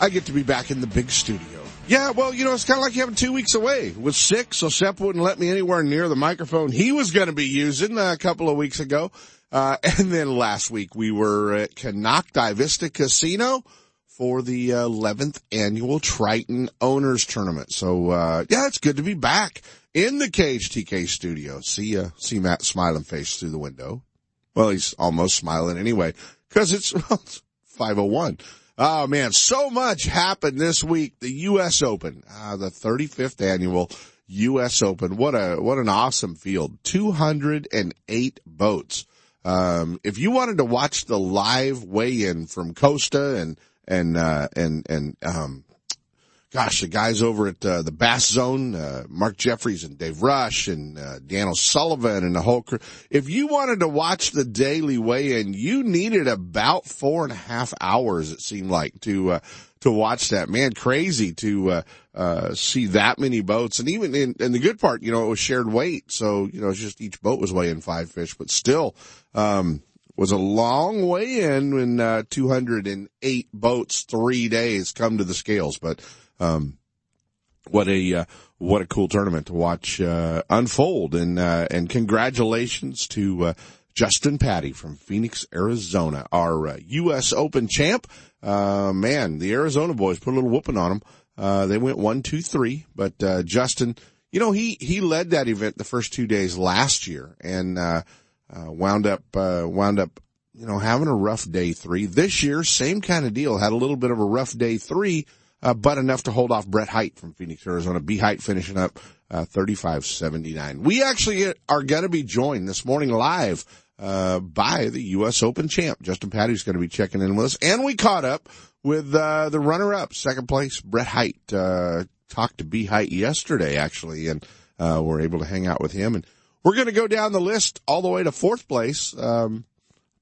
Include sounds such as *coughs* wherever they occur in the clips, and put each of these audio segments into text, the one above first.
I get to be back in the big studio. Yeah, well, you know, it's kind of like having two weeks away. Was sick, so Sepp wouldn't let me anywhere near the microphone he was going to be using a couple of weeks ago. Uh, *laughs* and then last week we were at Konocti Vista Casino for the 11th annual Triton Owners Tournament. So, uh, yeah, it's good to be back in the Cage TK studio. See, uh, see Matt smiling face through the window. Well, he's almost smiling anyway, cause it's, *laughs* it's 501. Oh man, so much happened this week. The U.S. Open, uh, the 35th annual U.S. Open. What a, what an awesome field. 208 boats. Um, if you wanted to watch the live weigh-in from Costa and, and, uh, and, and, um, gosh, the guys over at uh, the Bass Zone, uh, Mark Jeffries and Dave Rush and uh, Dan O'Sullivan and the whole crew. If you wanted to watch the daily weigh-in, you needed about four and a half hours. It seemed like to uh, to watch that. Man, crazy to uh, uh, see that many boats, and even in and the good part, you know, it was shared weight, so you know, it's just each boat was weighing five fish, but still. Um, was a long way in when uh, 208 boats three days come to the scales, but um, what a uh, what a cool tournament to watch uh, unfold, and uh, and congratulations to uh, Justin Patti from Phoenix, Arizona, our U.S. Uh, Open champ. Uh, man, the Arizona boys put a little whooping on them. they went one, two, three, but Justin, you know, he he led that event the first two days last year, and wound up wound up you know having a rough day three. This year, same kind of deal. Had a little bit of a rough day three uh, but enough to hold off Brett Hite from Phoenix, Arizona. B Hite finishing up uh, 35-79. We actually are going to be joined this morning live uh, by the U.S. Open champ. Justin Patti's going to be checking in with us. And we caught up with uh, the runner-up, second place, Brett Hite. Uh, talked to B Hite yesterday, actually, and uh, we're able to hang out with him. And we're going to go down the list all the way to fourth place. Um,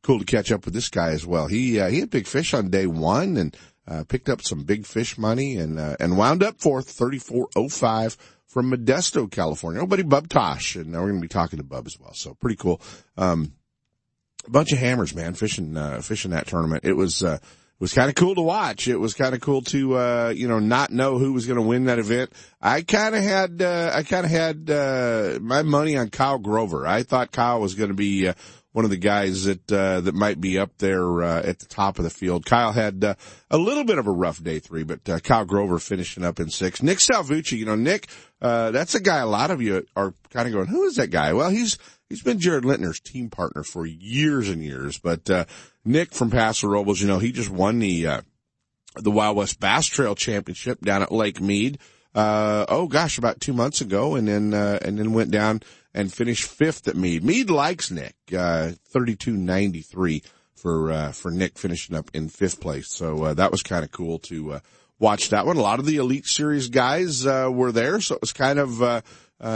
cool to catch up with this guy as well. He uh, he had big fish on day one and uh, picked up some big fish money and, uh, and wound up fourth, 3405 from Modesto, California. Nobody Bub Tosh. And now we're going to be talking to Bub as well. So pretty cool. Um, a bunch of hammers, man, fishing, uh, fishing that tournament. It was, uh, was kind of cool to watch. It was kind of cool to, uh, you know, not know who was going to win that event. I kind of had, uh, I kind of had, uh, my money on Kyle Grover. I thought Kyle was going to be, uh, one of the guys that uh, that might be up there uh, at the top of the field. Kyle had uh, a little bit of a rough day three, but uh, Kyle Grover finishing up in six. Nick Salvucci, you know, Nick, uh, that's a guy a lot of you are kind of going, who is that guy? Well, he's he's been Jared Lintner's team partner for years and years. But uh, Nick from Paso Robles, you know, he just won the the Wild West Bass Trail Championship down at Lake Mead. oh gosh, about two months ago, and then and then went down and finished fifth at Mead. Mead likes Nick, uh, 32.93 for, uh, for Nick finishing up in fifth place. So, uh, that was kind of cool to, uh, watch that one. A lot of the Elite Series guys, uh, were there. So it was kind of, uh,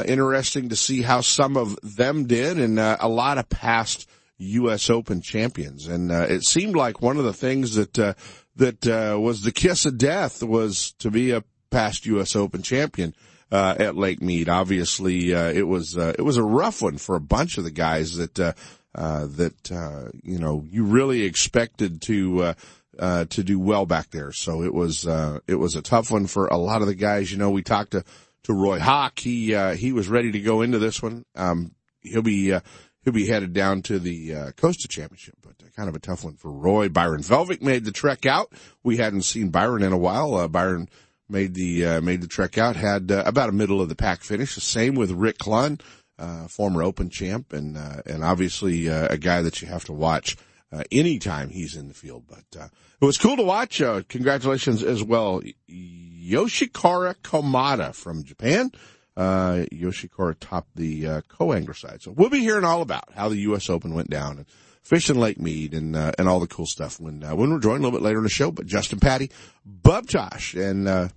interesting to see how some of them did and, a lot of past U.S. Open champions. And, it seemed like one of the things that, that, uh, was the kiss of death was to be a past U.S. Open champion uh, at Lake Mead. Obviously, uh, it was uh, it was a rough one for a bunch of the guys that uh, uh, that uh, you know you really expected to. Uh, uh, to do well back there. So it was, uh, it was a tough one for a lot of the guys. You know, we talked to, to Roy Hawk. He, uh, he was ready to go into this one. Um, he'll be, uh, he'll be headed down to the, uh, Costa Championship, but kind of a tough one for Roy. Byron Velvick made the trek out. We hadn't seen Byron in a while. Uh, Byron made the uh, made the trek out. Had uh, about a middle of the pack finish. The same with Rick Clunn, uh, former Open champ, and uh, and obviously uh, a guy that you have to watch uh, anytime he's in the field. But it was cool to watch. Uh, congratulations as well, Yoshikara Komada from Japan. uh, Yoshikura topped the co-angler side. So we'll be hearing all about how the U.S. Open went down and fishing Lake Mead and uh, and all the cool stuff when uh, when we're joined a little bit later in the show. But Justin Patti, Bub Tosh, and uh,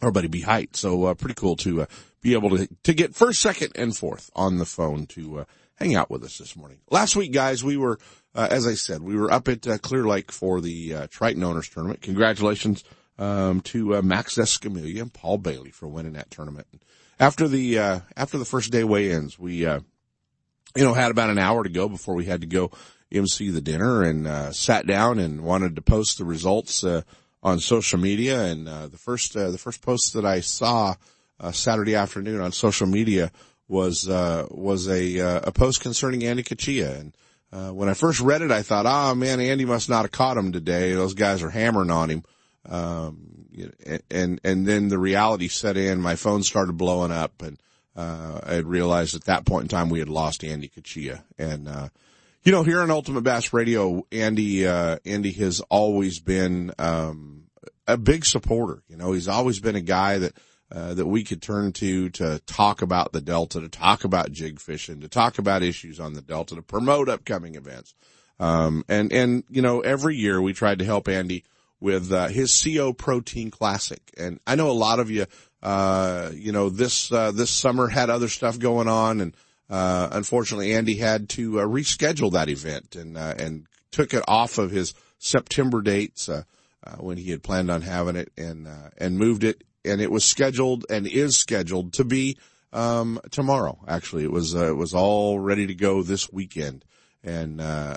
our buddy B Hite. So uh, pretty cool to uh, be able to to get first, second, and fourth on the phone to uh, hang out with us this morning. Last week, guys, we were uh, as I said, we were up at uh, Clear Lake for the uh, Triton Owners Tournament. Congratulations um, to uh, Max Escamilla and Paul Bailey for winning that tournament. After the uh, after the first day weigh-ins, we uh, you know had about an hour to go before we had to go MC the dinner and uh, sat down and wanted to post the results uh, on social media. And uh, the first uh, the first post that I saw uh, Saturday afternoon on social media was uh, was a a post concerning Andy Cuccia. And uh, when I first read it, I thought, oh man, Andy must not have caught him today. Those guys are hammering on him. Um, and and then the reality set in. My phone started blowing up, and uh, I had realized at that point in time we had lost Andy Cuccia. And uh, you know, here on Ultimate Bass Radio, Andy uh, Andy has always been um, a big supporter. You know, he's always been a guy that. Uh, that we could turn to to talk about the Delta, to talk about jig fishing, to talk about issues on the Delta, to promote upcoming events. Um, and, and, you know, every year we tried to help Andy with, uh, his CO Protein Classic. And I know a lot of you, uh, you know, this, uh, this summer had other stuff going on and, uh, unfortunately Andy had to uh, reschedule that event and, uh, and took it off of his September dates, when he had planned on having it and, and moved it and it was scheduled and is scheduled to be um, tomorrow. Actually, it was uh, it was all ready to go this weekend, and uh,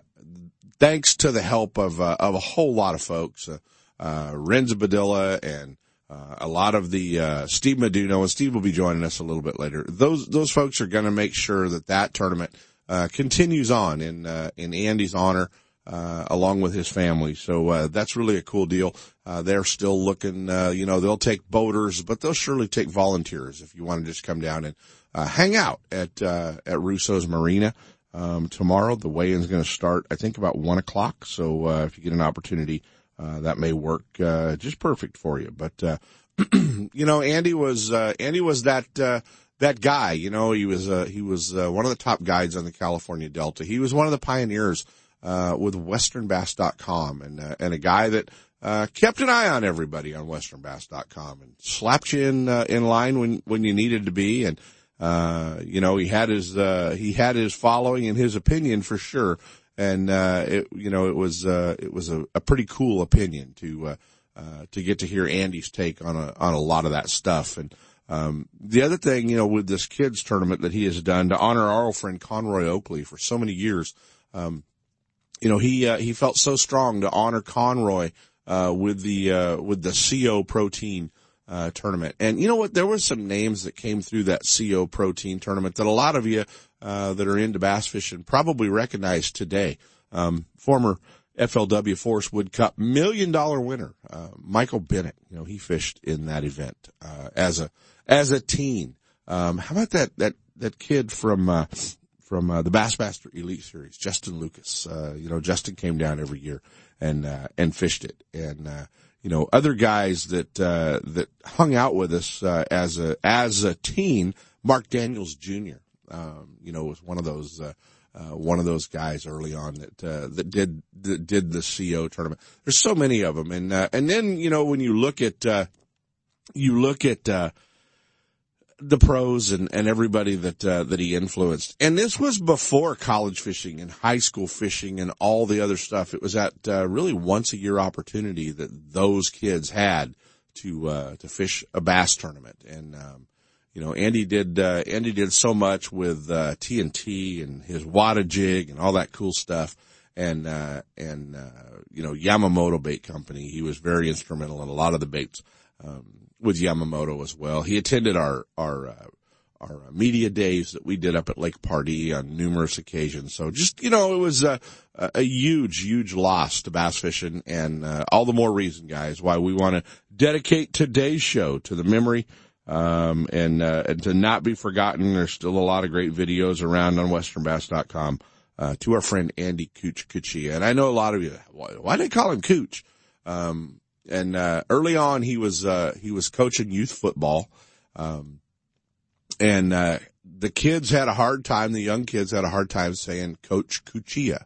thanks to the help of uh, of a whole lot of folks, uh, uh, Renz Badilla and uh, a lot of the uh, Steve Meduno, and Steve will be joining us a little bit later. Those those folks are going to make sure that that tournament uh, continues on in uh, in Andy's honor uh, along with his family. So uh, that's really a cool deal. They're still looking, uh, you know, they'll take boaters, but they'll surely take volunteers if you want to just come down and uh, hang out at uh, at Russo's Marina. Um, tomorrow the weigh-in is going to start, I think, about one o'clock. So if you get an opportunity, that may work just perfect for you. But *clears throat* you know, Andy was Andy was that that guy. You know, he was he was one of the top guides on the California Delta. He was one of the pioneers uh, with westernbass.com and, uh, and a guy that, uh, kept an eye on everybody on westernbass.com and slapped you in, uh, in line when, when you needed to be. And, uh, you know, he had his, uh, he had his following and his opinion for sure. And, uh, it, you know, it was, uh, it was a, a pretty cool opinion to, uh, uh, to get to hear Andy's take on a, on a lot of that stuff. And, um, the other thing, you know, with this kids tournament that he has done to honor our old friend Conroy Oakley for so many years, um, you know, he, uh, he felt so strong to honor Conroy, uh, with the, uh, with the CO protein, uh, tournament. And you know what? There were some names that came through that CO protein tournament that a lot of you, uh, that are into bass fishing probably recognize today. Um, former FLW Forrest Wood Cup million dollar winner, uh, Michael Bennett. You know, he fished in that event, uh, as a, as a teen. Um, how about that, that, that kid from, uh, from uh, the Bassmaster Elite Series, Justin Lucas. Uh, you know, Justin came down every year and and fished it, and you know, other guys that uh, that hung out with us as a as a teen. Mark Daniels Jr. Um, you know, was one of those. Uh, uh, one of those guys early on that uh, that did that did the CO tournament. There's so many of them, and uh, and then you know when you look at uh, you look at uh, the pros and, and everybody that that he influenced. And this was before college fishing and high school fishing and all the other stuff. It was that really once a year opportunity that those kids had to uh, to fish a bass tournament. And um, you know, Andy did uh, Andy did so much with TNT uh, and his Wada jig and all that cool stuff. And uh, and you know Yamamoto Bait Company. He was very instrumental in a lot of the baits. Um, with Yamamoto as well. He attended our our uh, our media days that we did up at Lake Pardee on numerous occasions. So just you know, it was a, a huge, huge loss to bass fishing, and uh, all the more reason, guys, why we want to dedicate today's show to the memory. Um, and, uh, and to not be forgotten, there's still a lot of great videos around on westernbass.com, uh, to our friend Andy Cooch. And I know a lot of you, why, why do they call him Cooch? Um, and uh, early on he was uh, he was coaching youth football, um, and uh, the kids had a hard time. The young kids had a hard time saying Coach Cuchilla.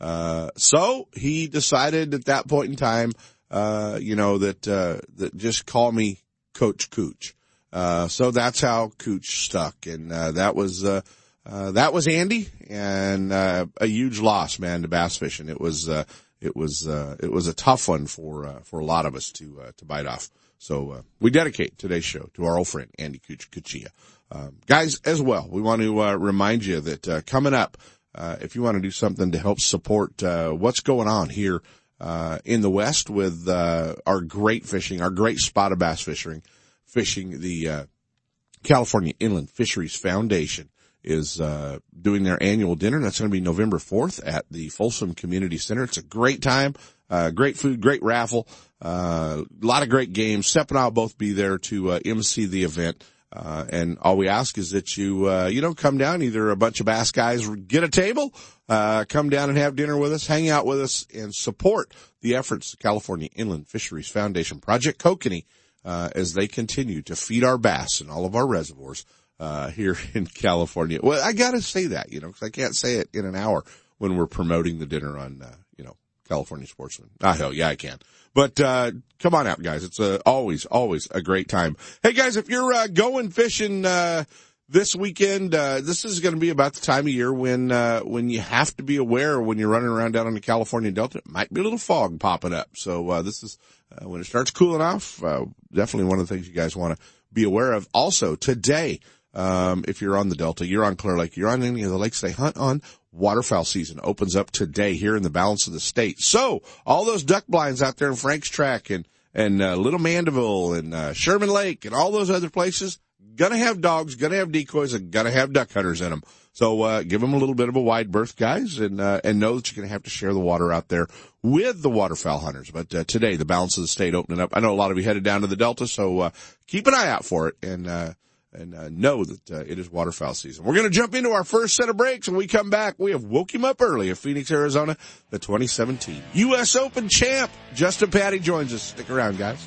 Uh, so he decided at that point in time, uh, you know, that, uh, that just call me Coach Cooch. Uh, so that's how Cooch stuck. And, uh, that was, uh, uh, that was Andy and, uh, a huge loss, man, to bass fishing. It was, uh, it was, uh, it was a tough one for, uh, for a lot of us to, uh, to bite off. So, uh, we dedicate today's show to our old friend, Andy Cooch. Um, guys, as well, we want to, uh, remind you that, uh, coming up, uh, if you want to do something to help support uh, what's going on here uh, in the West with uh, our great fishing, our great spot of bass fishing, fishing the uh, California Inland Fisheries Foundation is uh, doing their annual dinner. That's going to be November 4th at the Folsom Community Center. It's a great time, great food, great raffle, a lot of great games. Step and I'll both be there to MC the event. Uh, and all we ask is that you, uh, you know, come down, either a bunch of bass guys get a table, uh, come down and have dinner with us, hang out with us and support the efforts of California Inland Fisheries Foundation Project Kokanee, uh, as they continue to feed our bass in all of our reservoirs, uh, here *laughs* in California. Well, I gotta say that, you know, cause I can't say it in an hour when we're promoting the dinner on, uh, you know, California Sportsman. Ah, hell yeah, I can. But, uh, come on out, guys. It's always, always a great time. Hey guys, if you're, uh, going fishing, uh, this weekend, uh, this is going to be about the time of year when, uh, when you have to be aware when you're running around down on the California Delta, it might be a little fog popping up. So, uh, this is, uh, when it starts cooling off, uh, definitely one of the things you guys want to be aware of. Also, today, um, if you're on the Delta, you're on Clear Lake, you're on any of the lakes they hunt on, waterfowl season opens up today here in the balance of the state. So all those duck blinds out there in Frank's Tract and, and, uh, Little Mandeville and, uh, Sherman Lake and all those other places, gonna have dogs, gonna have decoys, and gonna have duck hunters in them. So, uh, give them a little bit of a wide berth, guys, and, uh, and know that you're gonna have to share the water out there with the waterfowl hunters. But, uh, today, the balance of the state opening up. I know a lot of you headed down to the Delta, so, uh, keep an eye out for it. And, uh, and uh, know that it is waterfowl season. We're going to jump into our first set of breaks. When we come back, we have woke him up early in Phoenix, Arizona, the 2017 U.S. Open champ. Justin Patti joins us. Stick around, guys.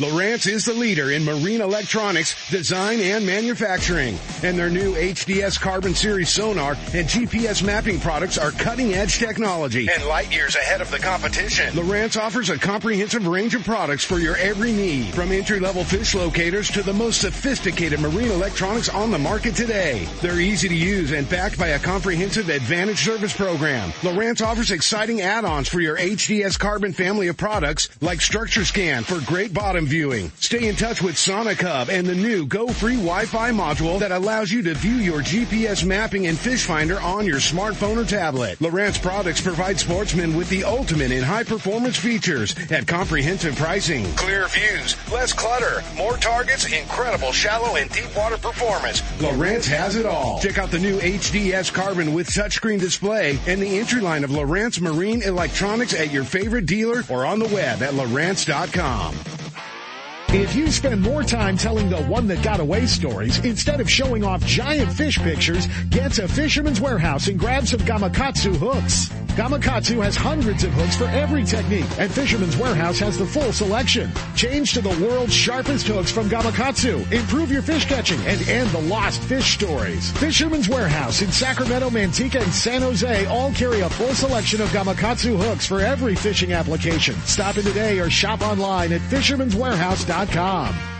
Lowrance is the leader in marine electronics, design, and manufacturing. And their new HDS Carbon Series sonar and GPS mapping products are cutting edge technology and light years ahead of the competition. Lowrance offers a comprehensive range of products for your every need, from entry level fish locators to the most sophisticated marine electronics on the market today. They're easy to use and backed by a comprehensive advantage service program. Lowrance offers exciting add-ons for your HDS Carbon family of products like Structure Scan for great bottom viewing. Stay in touch with Sonic Hub and the new Go Free Wi-Fi module that allows you to view your GPS mapping and fish finder on your smartphone or tablet. Lowrance products provide sportsmen with the ultimate in high performance features at comprehensive pricing. Clear views, less clutter, more targets, incredible shallow and deep water performance. Lowrance has it all. Check out the new HDS Carbon with touchscreen display and the entry line of Lowrance Marine Electronics at your favorite dealer or on the web at Lowrance.com. If you spend more time telling the one that got away stories instead of showing off giant fish pictures, get to Fisherman's Warehouse and grab some Gamakatsu hooks. Gamakatsu has hundreds of hooks for every technique, and Fisherman's Warehouse has the full selection. Change to the world's sharpest hooks from Gamakatsu. Improve your fish catching and end the lost fish stories. Fisherman's Warehouse in Sacramento, Manteca, and San Jose all carry a full selection of Gamakatsu hooks for every fishing application. Stop in today or shop online at Fisherman's fishermanswarehouse.com com.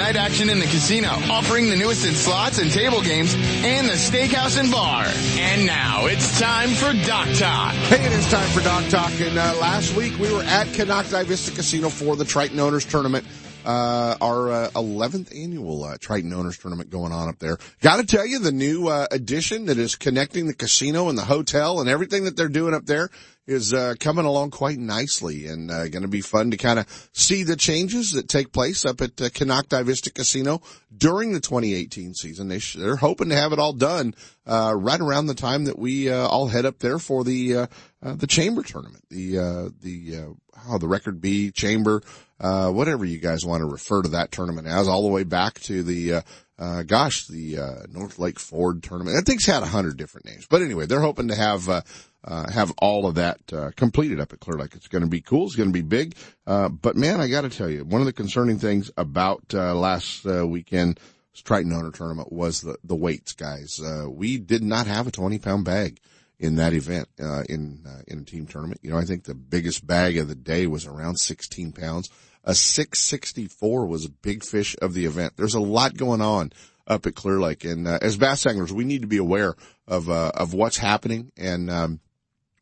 night action in the casino, offering the newest in slots and table games, and the steakhouse and bar. And now it's time for Doc Talk. Hey, it is time for Doc Talk. And uh, last week we were at Konocti Vista Casino for the Triton Owners Tournament. Uh, our uh, 11th annual uh, Triton Owners Tournament going on up there. Got to tell you, the new uh, addition that is connecting the casino and the hotel and everything that they're doing up there is uh, coming along quite nicely and uh, going to be fun to kind of see the changes that take place up at uh, Vista Casino during the 2018 season. They sh- they're hoping to have it all done uh, right around the time that we all head up there for the the chamber tournament, the uh, the uh, how the record B chamber, uh, whatever you guys want to refer to that tournament as, all the way back to the. Uh, uh, gosh, the uh, North Lake Ford tournament. That thing's had a hundred different names, but anyway, they're hoping to have uh, uh, have all of that uh, completed up at Clear Lake. It's going to be cool. It's going to be big. Uh, but man, I got to tell you, one of the concerning things about uh, last uh, weekend Triton Owner Tournament was the the weights, guys. Uh, we did not have a twenty pound bag in that event uh, in uh, in a team tournament. You know, I think the biggest bag of the day was around sixteen pounds. A 664 was a big fish of the event. There's a lot going on up at Clear Lake, and uh, as bass anglers, we need to be aware of uh, of what's happening, and um,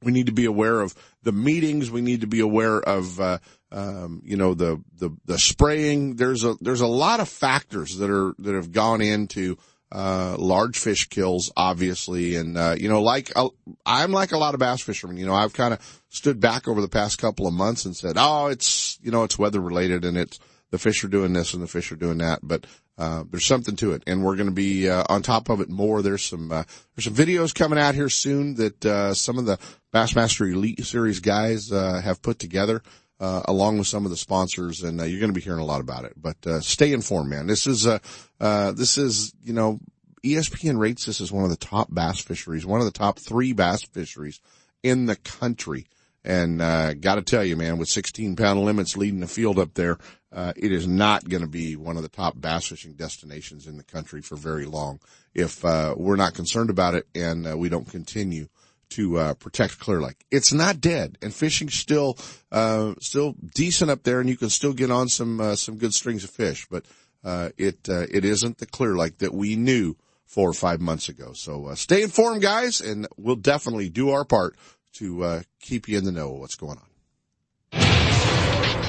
we need to be aware of the meetings. We need to be aware of uh, um, you know the the the spraying. There's a there's a lot of factors that are that have gone into uh, large fish kills, obviously. And, uh, you know, like, uh, I'm like a lot of bass fishermen, you know, I've kind of stood back over the past couple of months and said, oh, it's, you know, it's weather related and it's, the fish are doing this and the fish are doing that, but, uh, there's something to it and we're going to be, uh, on top of it more. There's some, uh, there's some videos coming out here soon that, uh, some of the Bassmaster Elite Series guys, uh, have put together. Uh, along with some of the sponsors, and uh, you're going to be hearing a lot about it. But uh, stay informed, man. This is uh, uh, this is you know ESPN rates this as one of the top bass fisheries, one of the top three bass fisheries in the country. And uh, got to tell you, man, with 16 pound limits leading the field up there, uh, it is not going to be one of the top bass fishing destinations in the country for very long if uh, we're not concerned about it and uh, we don't continue to uh, protect Clear Lake. It's not dead, and fishing's still uh, still decent up there, and you can still get on some uh, some good strings of fish. But uh, it uh, it isn't the Clear Lake that we knew four or five months ago. So uh, stay informed, guys, and we'll definitely do our part to uh, keep you in the know what's going on.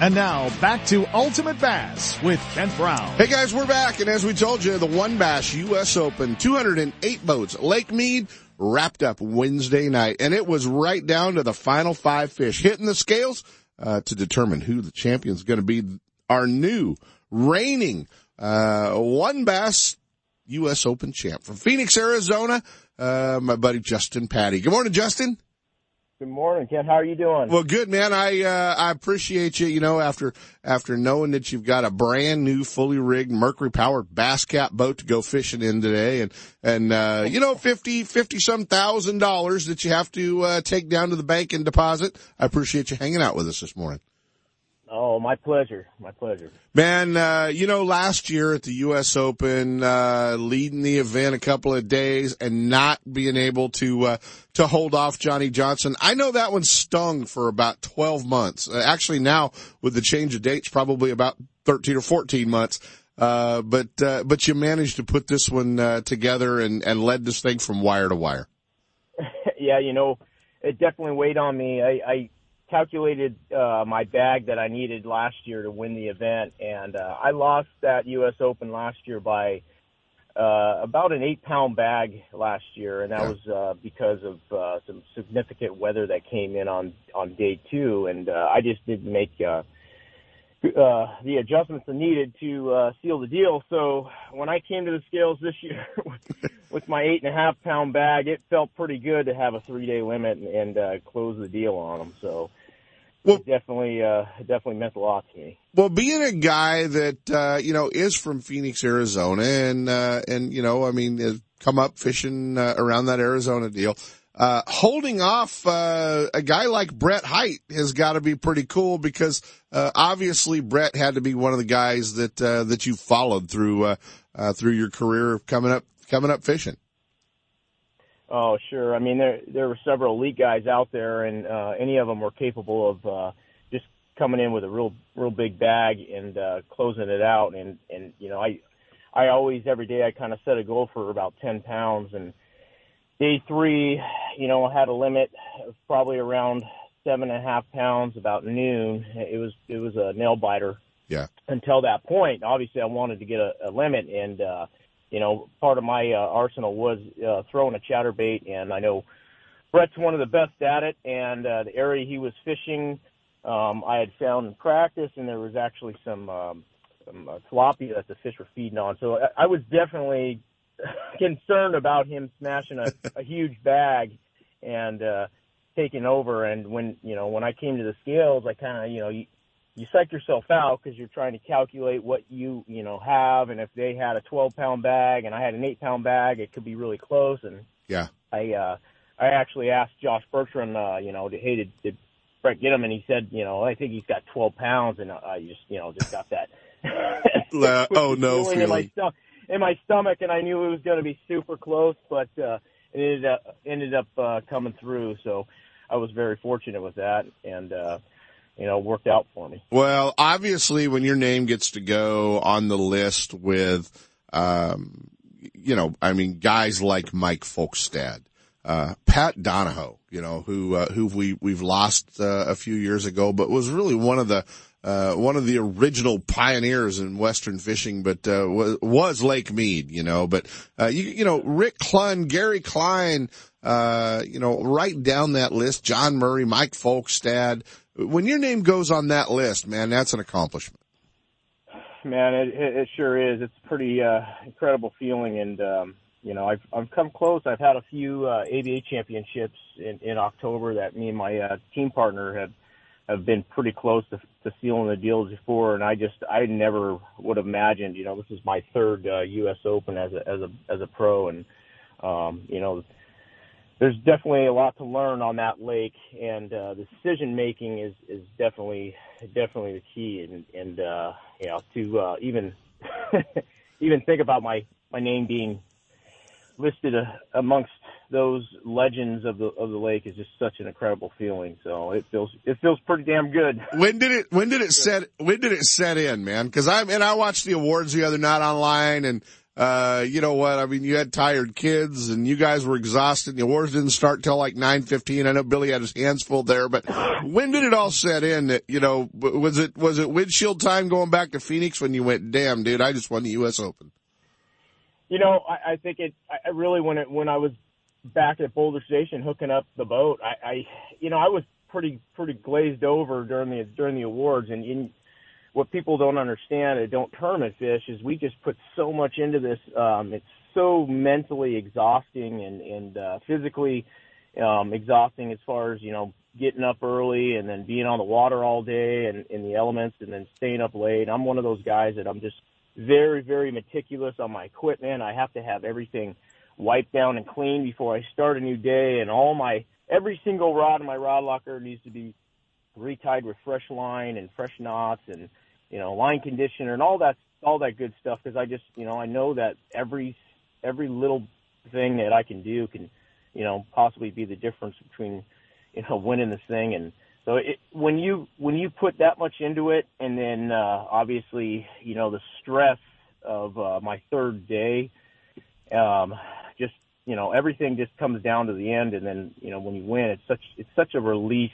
And now back to Ultimate Bass with Kent Brown. Hey guys, we're back, and as we told you, the One Bass U.S. Open, 208 boats, Lake Mead wrapped up Wednesday night, and it was right down to the final five fish hitting the scales uh, to determine who the champion's going to be. Our new reigning uh, One Bass U.S. Open champ. From Phoenix, Arizona, uh, my buddy Justin Patti. Good morning, Justin. Good morning, Ken. How are you doing? Well, good, man. I, uh, I appreciate you, you know, after, after knowing that you've got a brand new, fully rigged, Mercury powered Bass Cat boat to go fishing in today and, and, uh, you know, 50, 50 some thousand dollars that you have to, uh, take down to the bank and deposit. I appreciate you hanging out with us this morning. Oh, my pleasure. My pleasure. Man, uh, you know, last year at the U.S. Open, uh, leading the event a couple of days and not being able to, uh, to hold off Johnny Johnson. I know that one stung for about 12 months. Uh, actually now with the change of dates, probably about 13 or 14 months. Uh, but, uh, but you managed to put this one, uh, together and, and led this thing from wire to wire. *laughs* yeah, you know, it definitely weighed on me. I, I, calculated uh, my bag that I needed last year to win the event, and uh, I lost that U.S. Open last year by uh, about an eight pound bag last year, and that was uh, because of uh, some significant weather that came in on on day two, and uh, I just didn't make. Uh, uh, the adjustments needed to uh, seal the deal. So when I came to the scales this year *laughs* with my eight and a half pound bag, it felt pretty good to have a three day limit and, and uh, close the deal on them. So well, it definitely, uh, definitely meant a lot to me. Well, being a guy that, uh, you know, is from Phoenix, Arizona and, uh, and, you know, I mean, come up fishing uh, around that Arizona deal. Uh, holding off, uh, a guy like Brett Hite has got to be pretty cool because, uh, obviously Brett had to be one of the guys that, uh, that you followed through, uh, uh, through your career coming up, coming up fishing. Oh, sure. I mean, there there were several elite guys out there, and uh, any of them were capable of uh, just coming in with a real real big bag and uh, closing it out. And and you know, I I always every day I kind of set a goal for about ten pounds. And day three, you know, I had a limit of probably around seven and a half pounds. About noon, it was it was a nail biter. Yeah. Until that point, obviously, I wanted to get a, a limit and. uh you know, part of my uh, arsenal was uh, throwing a chatterbait, and I know Brett's one of the best at it. And uh, the area he was fishing, um, I had found in practice, and there was actually some um, some uh, tilapia that the fish were feeding on. So I, I was definitely *laughs* concerned about him smashing a, *laughs* a huge bag and uh, taking over. And when you know when I came to the scales, I kind of you know you, psych yourself out because you're trying to calculate what you you know have, and if they had a 12 pound bag and I had an eight pound bag, it could be really close. And yeah, I uh, I actually asked Josh Bertrand, uh, you know, hey, did, did Brett get him? And he said, you know, I think he's got 12 pounds, and I just you know just got that. *laughs* uh, *laughs* oh no, feeling. In my, stomach, in my stomach, and I knew it was going to be super close, but uh, it ended up ended up uh, coming through. So I was very fortunate with that, and. uh you know, worked out for me. Well, obviously when your name gets to go on the list with, um, you know, I mean, guys like Mike Folkestad, uh, Pat Donahoe, you know, who, uh, who we, we've lost, uh, a few years ago, but was really one of the, uh, one of the original pioneers in Western fishing, but, uh, was, was Lake Mead, you know, but, uh, you, you know, Rick Clunn, Gary Klein, uh, you know, right down that list, John Murray, Mike Folkestad, when your name goes on that list, man, that's an accomplishment. Man, it, it sure is. It's a pretty uh, incredible feeling, and um, you know, I've I've come close. I've had a few uh, ABA championships in, in October that me and my uh, team partner have have been pretty close to, to sealing the deals before, and I just I never would have imagined. You know, this is my third uh, U.S. Open as a as a as a pro, and um, you know, there's definitely a lot to learn on that lake, and uh, the decision making is is definitely definitely the key. And and uh, you know to uh, even *laughs* even think about my my name being listed uh, amongst those legends of the of the lake is just such an incredible feeling. So it feels it feels pretty damn good. When did it when did it set when did it set in, man? Because I and I watched the awards the other night online and uh, you know what? I mean, you had tired kids and you guys were exhausted. The awards didn't start till like 9.15. I know Billy had his hands full there, but when did it all set in that, you know, was it, was it windshield time going back to Phoenix when you went, damn, dude, I just won the U.S. Open? You know, I, I think it, I really, when it, when I was back at Boulder Station hooking up the boat, I, I, you know, I was pretty, pretty glazed over during the, during the awards and, in what people don't understand and don't tournament fish is we just put so much into this. Um, it's so mentally exhausting and and uh, physically um, exhausting as far as you know getting up early and then being on the water all day and in the elements and then staying up late. I'm one of those guys that I'm just very very meticulous on my equipment. I have to have everything wiped down and clean before I start a new day, and all my every single rod in my rod locker needs to be retied with fresh line and fresh knots and you know line conditioner and all that all that good stuff because I just you know I know that every every little thing that I can do can you know possibly be the difference between you know *laughs* winning this thing. And so it, when you when you put that much into it and then uh, obviously you know the stress of uh, my third day um, just you know everything just comes down to the end. And then you know when you win it's such it's such a release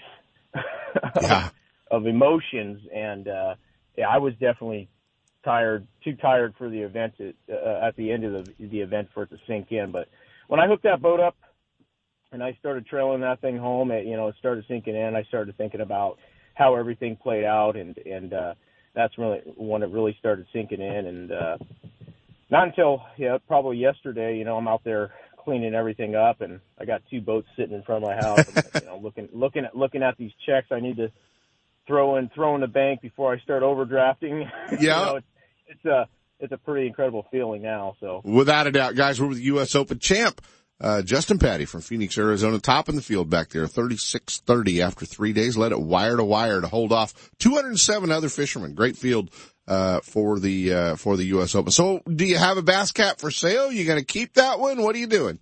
Yeah. *laughs* of emotions. And uh yeah I was definitely tired too tired for the event to, uh, at the end of the the event for it to sink in. But when I hooked that boat up and I started trailing that thing home it you know it started sinking in. I started thinking about how everything played out and and uh that's really when it really started sinking in. And uh not until yeah probably yesterday you know i'm out there cleaning everything up and i got two boats sitting in front of my house and, *laughs* you know looking looking at looking at these checks i need to throw in throw in the bank before i start overdrafting *laughs* You Yeah. know, it's, it's a it's a pretty incredible feeling now so Without a doubt, guys, we're with the U.S. Open champ, uh, Justin Patti from Phoenix, Arizona, top in the field back there, 36-30 after three days, led it wire to wire to hold off 207 other fishermen. Great field, uh, for the, uh, for the U.S. Open. So do you have a Bass Cat for sale? You gonna keep that one? What are you doing?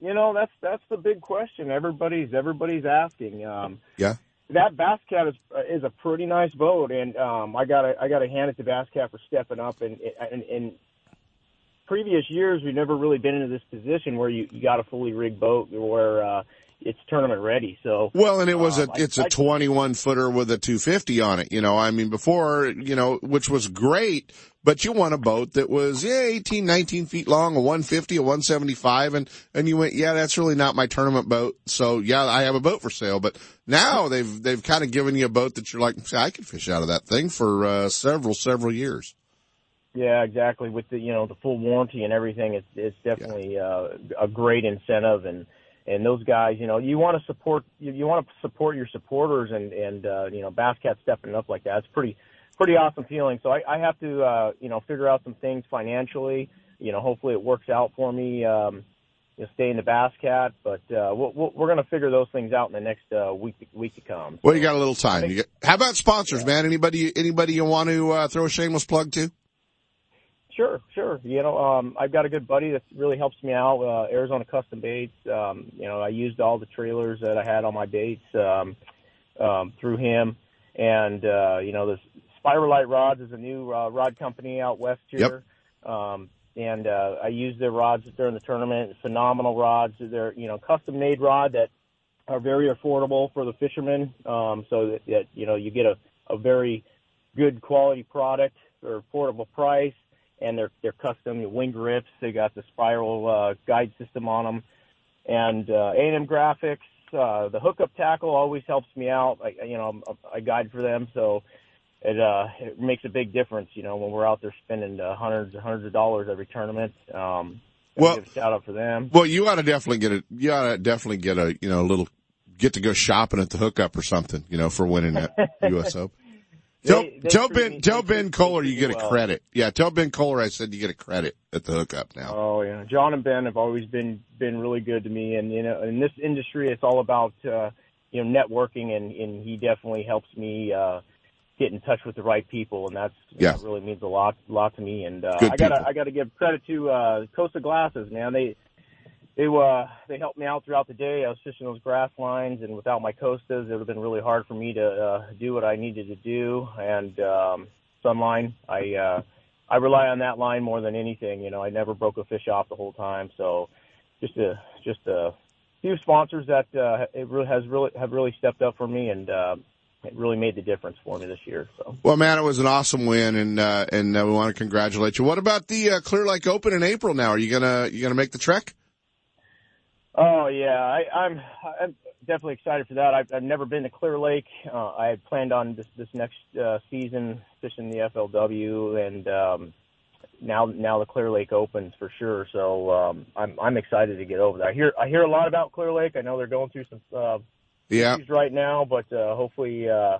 you know that's that's the big question everybody's everybody's asking um Yeah. that Bass Cat is is a pretty nice boat, and um, I gotta I gotta hand it to Bass Cat for stepping up. And in in previous years, we've never really been into this position where you you got a fully rigged boat where uh, it's tournament ready. So Well, and it was a, Um, I- it's a I- 21 footer with a 250 on it, you know, I mean, before, you know, which was great, but you want a boat that was, yeah, 18, 19 feet long, a 150, a 175, and, and you went, yeah, that's really not my tournament boat. So yeah, I have a boat for sale, but now they've, they've kind of given you a boat that you're like, I could fish out of that thing for, uh, several, several years. yeah, exactly. With the you know the full warranty and everything, it's it's definitely uh, a great incentive. And and those guys, you know, you want to support you, you want to support your supporters, and and uh, you know Bass Cat stepping up like that. It's pretty pretty awesome feeling. So I, I have to uh, you know figure out some things financially. You know, hopefully it works out for me. Um, you know, stay in the Bass Cat, but uh, we'll, we'll, we're going to figure those things out in the next uh, week week to come. Well, you got a little time. You got, how about sponsors, man? Anybody, anybody you want to, uh, throw a shameless plug to? Sure, sure. You know, um, I've got a good buddy that really helps me out. Uh, Arizona Custom Baits. Um, you know, I used all the trailers that I had on my baits um, um, through him, and uh, you know, this Spiralite Rods is a new uh, rod company out west here. Um, and uh, I used their rods during the tournament. Phenomenal rods. They're you know custom made rod that are very affordable for the fishermen. Um, so that, that you know you get a, a very good quality product for affordable price and they're they're custom wing grips. They got the spiral uh, guide system on them, and uh, A&M Graphics. Uh, the hookup tackle always helps me out. I, you know, I guide for them, so it uh, it makes a big difference. You know, when we're out there spending uh, hundreds and hundreds of dollars every tournament. Um, Well- shout out for them. Well, you ought to definitely get a, you ought to definitely get a, you know, a little, get to go shopping at the hookup or something, you know, for winning that US *laughs* Open. Tell, They- they tell Ben, me- tell Ben Kohler you get a credit. Yeah, tell Ben Kohler I said you get a credit at the hookup now. Oh yeah, John and Ben have always been been really good to me, and you know, in this industry, it's all about uh, you know networking, and and he definitely helps me uh, get in touch with the right people, and that's Yeah. that really means a lot lot to me. And uh, Good I gotta people. I gotta give credit to uh, Costa Glasses, man. They they uh they helped me out throughout the day. I was fishing those grass lines, and without my Costas, it would have been really hard for me to uh, do what I needed to do. And um, Sunline, I uh, I rely on that line more than anything. You know, I never broke a fish off the whole time. So just a just a few sponsors that uh, it really has really have really stepped up for me, and uh, it really made the difference for me this year. So Well, man, it was an awesome win and, uh, and uh, we want to congratulate you. What about the, uh, Clear Lake Open in April now? Are you gonna, you gonna make the trek? Oh yeah, I, I'm I'm definitely excited for that. I've, I've never been to Clear Lake. Uh, I had planned on this this next uh, season fishing the FLW, and um, now now the Clear Lake opens for sure. So um, I'm I'm excited to get over there. I hear I hear a lot about Clear Lake. I know they're going through some uh, Yeah. issues right now, but uh, hopefully uh,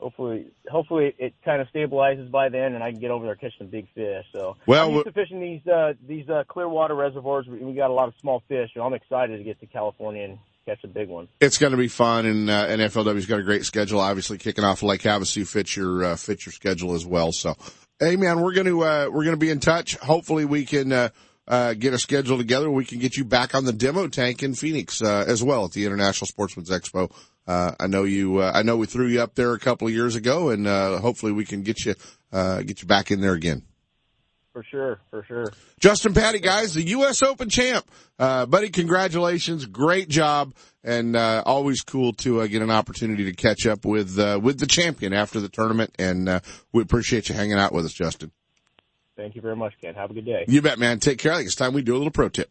hopefully hopefully it kind of stabilizes by then, and I can get over there and catch some big fish. So Well, I'm used to fishing these uh, these uh, clear water reservoirs. We, we got a lot of small fish, and I'm excited to get to California and catch a big one. It's going to be fun, and uh, and FLW's got a great schedule. Obviously, kicking off Lake Havasu fits your uh, fits your schedule as well. So, hey man, we're going to uh, we're going to be in touch. Hopefully, we can uh, uh, get a schedule together. We can get you back on the demo tank in Phoenix uh, as well at the International Sportsman's Expo. Uh, I know you. Uh, I know we threw you up there a couple of years ago, and uh, hopefully, we can get you uh, get you back in there again. For sure, for sure. Justin Patti, guys, the U.S. Open champ. Uh, buddy, congratulations. Great job. And, uh, always cool to uh, get an opportunity to catch up with, uh, with the champion after the tournament. And, uh, we appreciate you hanging out with us, Justin. Thank you very much, Ken. Have a good day. You bet, man. Take care. I think it's time we do a little pro tip.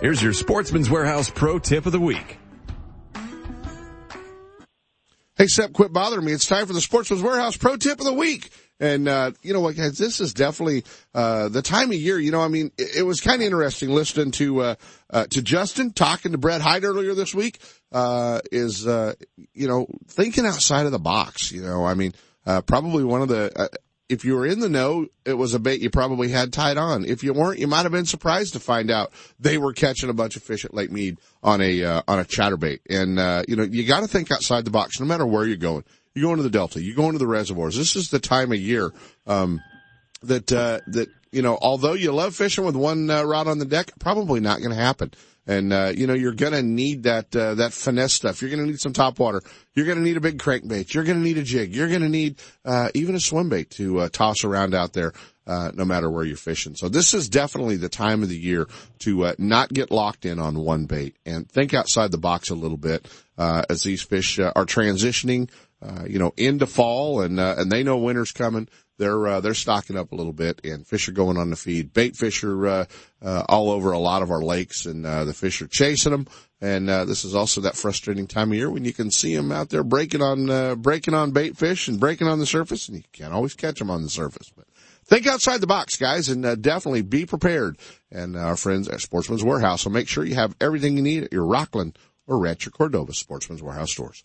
Here's your Sportsman's Warehouse Pro Tip of the Week. Hey, Sep, quit bothering me. It's time for the Sportsman's Warehouse Pro Tip of the Week. And, uh, you know what, guys, this is definitely, uh, the time of year, you know, I mean, it, it was kind of interesting listening to, uh, uh, to Justin talking to Brett Hite earlier this week, uh, is, uh, you know, thinking outside of the box, you know, I mean, uh, probably one of the, uh, if you were in the know, it was a bait you probably had tied on. If you weren't, you might have been surprised to find out they were catching a bunch of fish at Lake Mead on a, uh, on a chatterbait. And, uh, you know, you gotta think outside the box no matter where you're going. You're going to the Delta, you're going to the reservoirs. This is the time of year, um, that, uh, that, you know, although you love fishing with one uh, rod on the deck, probably not going to happen. And, uh, you know, you're gonna need that, uh, that finesse stuff. You're gonna need some top water. You're gonna need a big crankbait. You're gonna need a jig. You're gonna need, uh, even a swim bait to, uh, toss around out there, uh, no matter where you're fishing. So this is definitely the time of the year to, uh, not get locked in on one bait and think outside the box a little bit, uh, as these fish are transitioning, uh, you know, into fall and, and they know winter's coming they're uh, they're stocking up a little bit, and fish are going on the feed. Bait fish are uh, uh, all over a lot of our lakes, and uh, the fish are chasing them. And uh, this is also that frustrating time of year when you can see them out there breaking on uh, breaking on bait fish and breaking on the surface, and you can't always catch them on the surface. But think outside the box, guys, and uh, definitely be prepared. And our friends at Sportsman's Warehouse will make sure you have everything you need at your Rockland or Rancho Cordova Sportsman's Warehouse stores.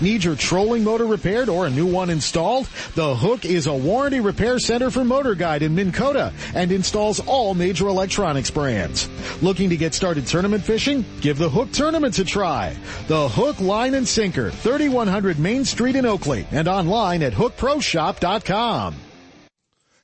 Need your trolling motor repaired or a new one installed? The Hook is a warranty repair center for Motor Guide in Minn Kota and installs all major electronics brands. Looking to get started tournament fishing? Give the Hook Tournaments a try. The Hook Line and Sinker, 3100 Main Street in Oakley and online at hookproshop.com.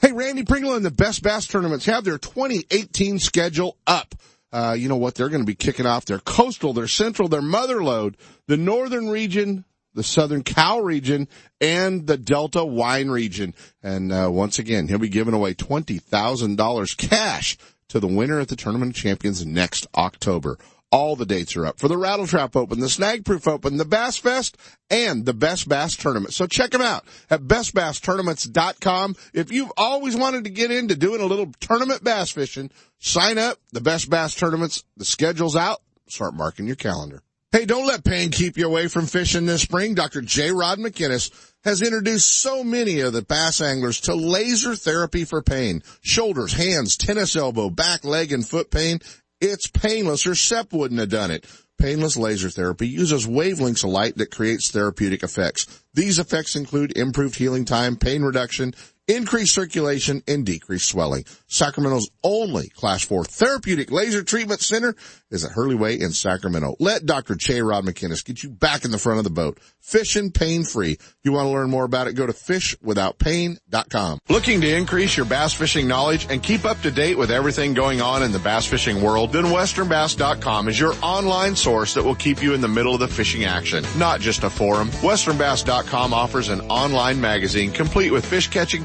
Hey, Randy Pringle and the Best Bass Tournaments have their 2018 schedule up. Uh, you know what? They're going to be kicking off their coastal, their central, their mother lode, the northern region, the southern Cow region, and the Delta wine region. And uh, once again, he'll be giving away $20,000 cash to the winner at the Tournament of Champions next October. All the dates are up for the Rattle Trap Open, the Snag Proof Open, the Bass Fest, and the Best Bass Tournament. So check them out at bestbasstournaments.com. If you've always wanted to get into doing a little tournament bass fishing, sign up. The Best Bass Tournaments, the schedule's out. Start marking your calendar. Hey, don't let pain keep you away from fishing this spring. Dr. J. Rod McInnes has introduced so many of the bass anglers to laser therapy for pain. Shoulders, hands, tennis elbow, back, leg, and foot pain. It's painless or SEP wouldn't have done it. Painless laser therapy uses wavelengths of light that creates therapeutic effects. These effects include improved healing time, pain reduction, increased circulation, and decreased swelling. Sacramento's only class 4 therapeutic laser treatment center is at Hurley Way in Sacramento. Let Dr. Che Rod McInnes get you back in the front of the boat. Fishing pain free. You want to learn more about it? Go to fishwithoutpain.com. Looking to increase your bass fishing knowledge and keep up to date with everything going on in the bass fishing world? Then westernbass.com is your online source that will keep you in the middle of the fishing action, not just a forum. Westernbass.com offers an online magazine complete with fish catching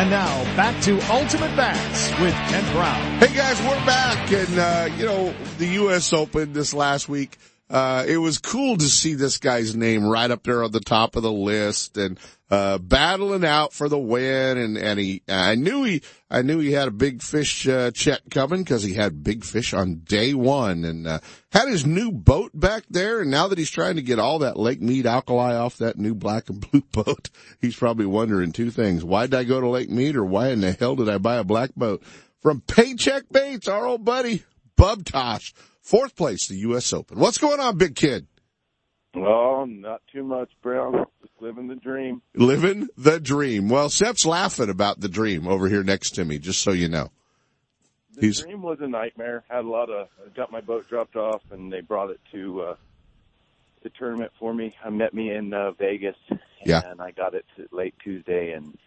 And now back to Ultimate Bass with Kent Brown. Hey guys, we're back and, uh, you know, the U.S. Open this last week, uh, it was cool to see this guy's name right up there on the top of the list and, uh, battling out for the win and, and he, I knew he, I knew he had a big fish, uh, check coming because he had big fish on day one and, uh, had his new boat back there. And now that he's trying to get all that Lake Mead alkali off that new black and blue *laughs* boat, he's probably wondering two things. Why did I go to Lake Mead or why in the hell did I buy a black boat? From Paycheck Baits, our old buddy, Bub Tosh, fourth place, the U.S. Open. What's going on, big kid? Well, not too much, Brown. Just living the dream. Living the dream. Well, Sep's laughing about the dream over here next to me, just so you know. The He's- dream was a nightmare. Had a lot of. Got my boat dropped off, and they brought it to uh, the tournament for me. I met me in uh, Vegas, Yeah. and I got it to late Tuesday, and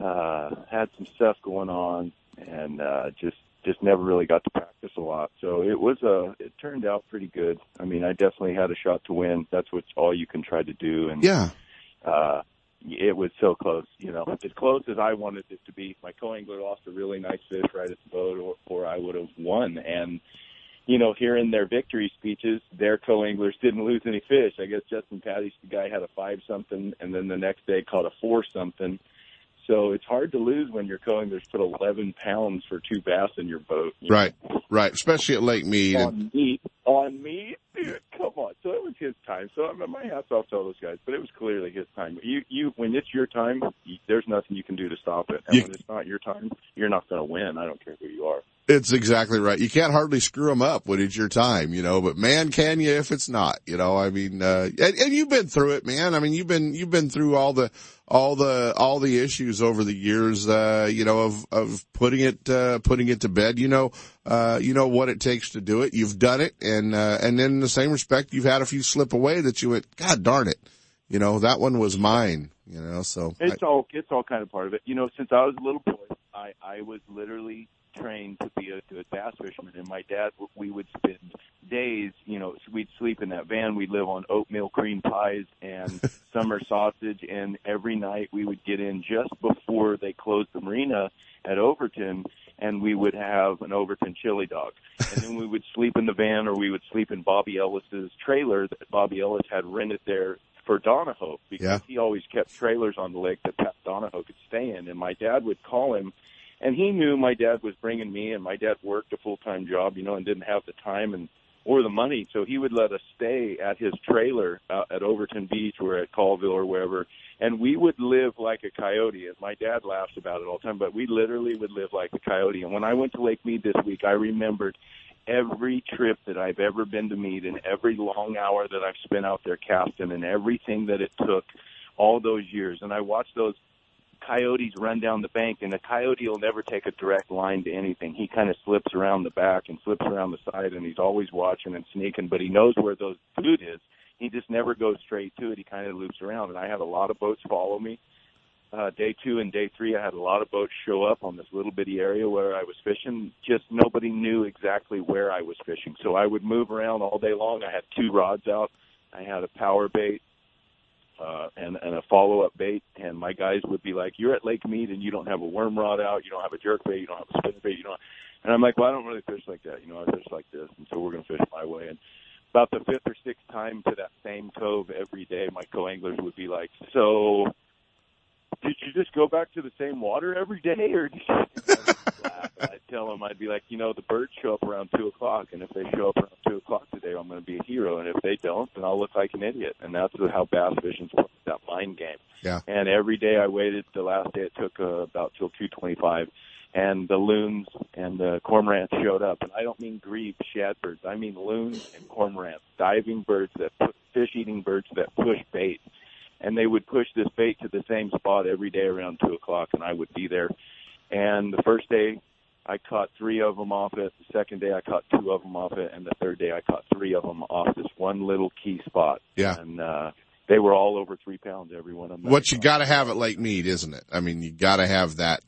uh, had some stuff going on, and uh, just just never really got to practice a lot. So it was a. It turned out pretty good. I mean, I definitely had a shot to win. That's what's all you can try to do, and Yeah. uh, it was so close, you know, as close as I wanted it to be. My co-angler lost a really nice fish right at the boat, or, or I would have won. And you know, hearing their victory speeches, their co-anglers didn't lose any fish. I guess Justin Patti's the guy had a five something, and then the next day caught a four something. So it's hard to lose when you're co-anglers put 11 pounds for two bass in your boat. you know? Right. Right. Especially at Lake Mead. On Mead, on Mead, dude, come on. So so it was his time. So I mean, my hats off to all those guys, but it was clearly his time. You, you, when it's your time, you, there's nothing you can do to stop it. And You- when it's not your time, you're not going to win. I don't care who you are. It's exactly right. You can't hardly screw them up when it's your time, you know, but man, can you if it's not, you know, I mean, uh, and, and you've been through it, man. I mean, you've been, you've been through all the, all the, all the issues over the years, uh, you know, of, of putting it, uh, putting it to bed, you know, uh, you know what it takes to do it. You've done it. And, uh, and then in the same respect, you've had a few slip away that you went, God darn it. You know, that one was mine, you know, so. I- It's all it's all kind of part of it. You know, since I was a little boy, I I was literally trained to be a good bass fisherman, and my dad we would spend days. You know, we'd sleep in that van. We'd live on oatmeal cream pies and *laughs* summer sausage, and every night we would get in just before they closed the marina at Overton. And we would have an Overton chili dog, and then we would sleep in the van, or we would sleep in Bobby Ellis's trailer that Bobby Ellis had rented there for Donahoe because Yeah. he always kept trailers on the lake that Pat Donahoe could stay in. And my dad would call him, and he knew my dad was bringing me, and my dad worked a full time job, you know, and didn't have the time and or the money, so he would let us stay at his trailer uh, at Overton Beach or at Colville or wherever, and we would live like a coyote. And my dad laughs about it all the time, but we literally would live like a coyote. And when I went to Lake Mead this week, I remembered every trip that I've ever been to Mead and every long hour that I've spent out there casting and everything that it took all those years. And I watched those coyotes run down the bank and the coyote will never take a direct line to anything. He kind of slips around the back and slips around the side and he's always watching and sneaking, but he knows where those food is. He just never goes straight to it. He kind of loops around and I had a lot of boats follow me. Uh, day two and day three, I had a lot of boats show up on this little bitty area where I was fishing. Just nobody knew exactly where I was fishing. So I would move around all day long. I had two rods out. I had a power bait, uh, and, and a follow up bait. And my guys would be like, "You're at Lake Mead and you don't have a worm rod out. You don't have a jerk bait. You don't have a spinner bait. You don't." And I'm like, "Well, I don't really fish like that. You know, I fish like this, and so we're to fish my way." And about the fifth or sixth time to that same cove every day, my co-anglers would be like, "So, did you just go back to the same water every day, or?" Did you? I'd tell them, I'd be like, you know, the birds show up around two o'clock, and if they show up around two o'clock today, I'm going to be a hero, and if they don't, then I'll look like an idiot. And that's how bass fishing's that mind game. Yeah. And every day I waited. The last day it took uh, about till two twenty-five, and the loons and the cormorants showed up. And I don't mean grebe shadbirds. I mean loons and cormorants, diving birds that pu- fish-eating birds that push bait. And they would push this bait to the same spot every day around two o'clock, and I would be there. And the first day, I caught three of them off it. The second day, I caught two of them off it, and the third day, I caught three of them off this one little key spot. Yeah. And uh, they were all over three pounds, every one of them. what you gotta have at Lake Mead, isn't it? I mean, you gotta have that,